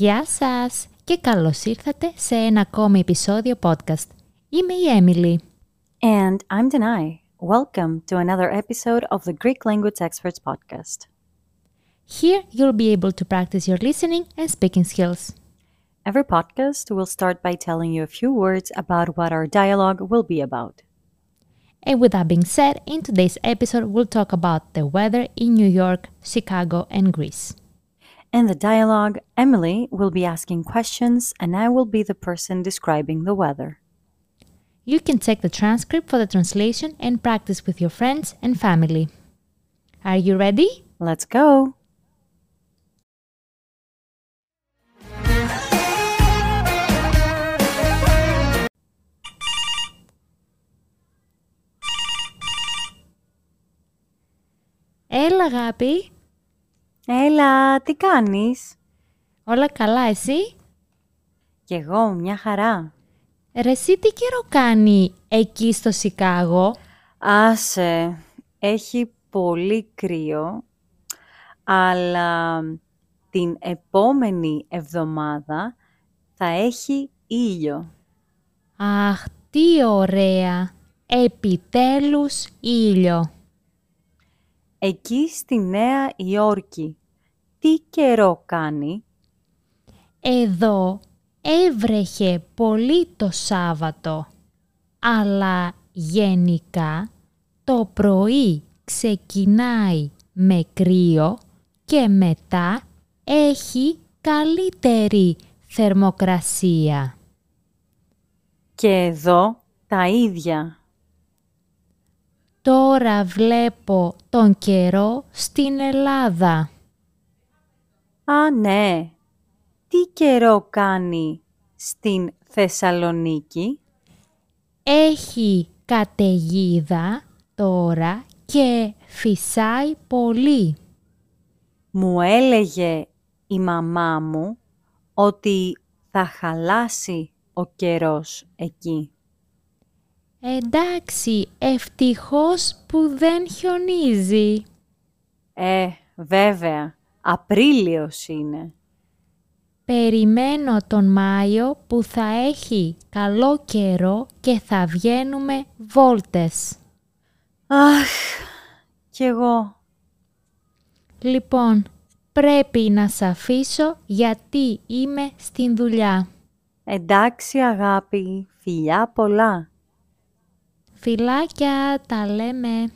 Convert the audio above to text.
Γεια σας και καλώς ήρθατε σε ένα ακόμη επεισόδιο podcast. Είμαι η Emily. And I'm Denai. Welcome to another episode of the Greek Language Experts podcast. Here you'll be able to practice your listening and speaking skills. Every podcast will start by telling you a few words about what our dialogue will be about. And with that being said, in today's episode we'll talk about the weather in New York, Chicago, and Greece. In the dialogue, Emily will be asking questions and I will be the person describing the weather. You can check the transcript for the translation and practice with your friends and family. Are you ready? Let's go! Έλα αγάπη, Έλα, τι κάνεις; όλα καλά εσύ; Κι εγώ, μια χαρά. Ρε εσύ τι καιρό κάνει εκεί στο Σικάγο; Άσε, έχει πολύ κρύο, αλλά την επόμενη εβδομάδα θα έχει ήλιο. Αχ, τι ωραία! Επιτέλους ήλιο. Εκεί στη Νέα Υόρκη, τι καιρό κάνει; Εδώ έβρεχε πολύ το Σάββατο, αλλά γενικά το πρωί ξεκινάει με κρύο και μετά έχει καλύτερη θερμοκρασία. Και εδώ τα ίδια. Τώρα βλέπω τον καιρό στην Ελλάδα. Α, ναι. Τι καιρό κάνει στην Θεσσαλονίκη; Έχει καταιγίδα τώρα και φυσάει πολύ. Μου έλεγε η μαμά μου ότι θα χαλάσει ο καιρός εκεί. Εντάξει, ευτυχώς που δεν χιονίζει. Ε, βέβαια, Απρίλιος είναι. Περιμένω τον Μάιο που θα έχει καλό καιρό και θα βγαίνουμε βόλτες. Αχ, κι εγώ. Λοιπόν, πρέπει να σ' αφήσω γιατί είμαι στην δουλειά. Εντάξει αγάπη, φιλιά πολλά. Φιλάκια, τα λέμε.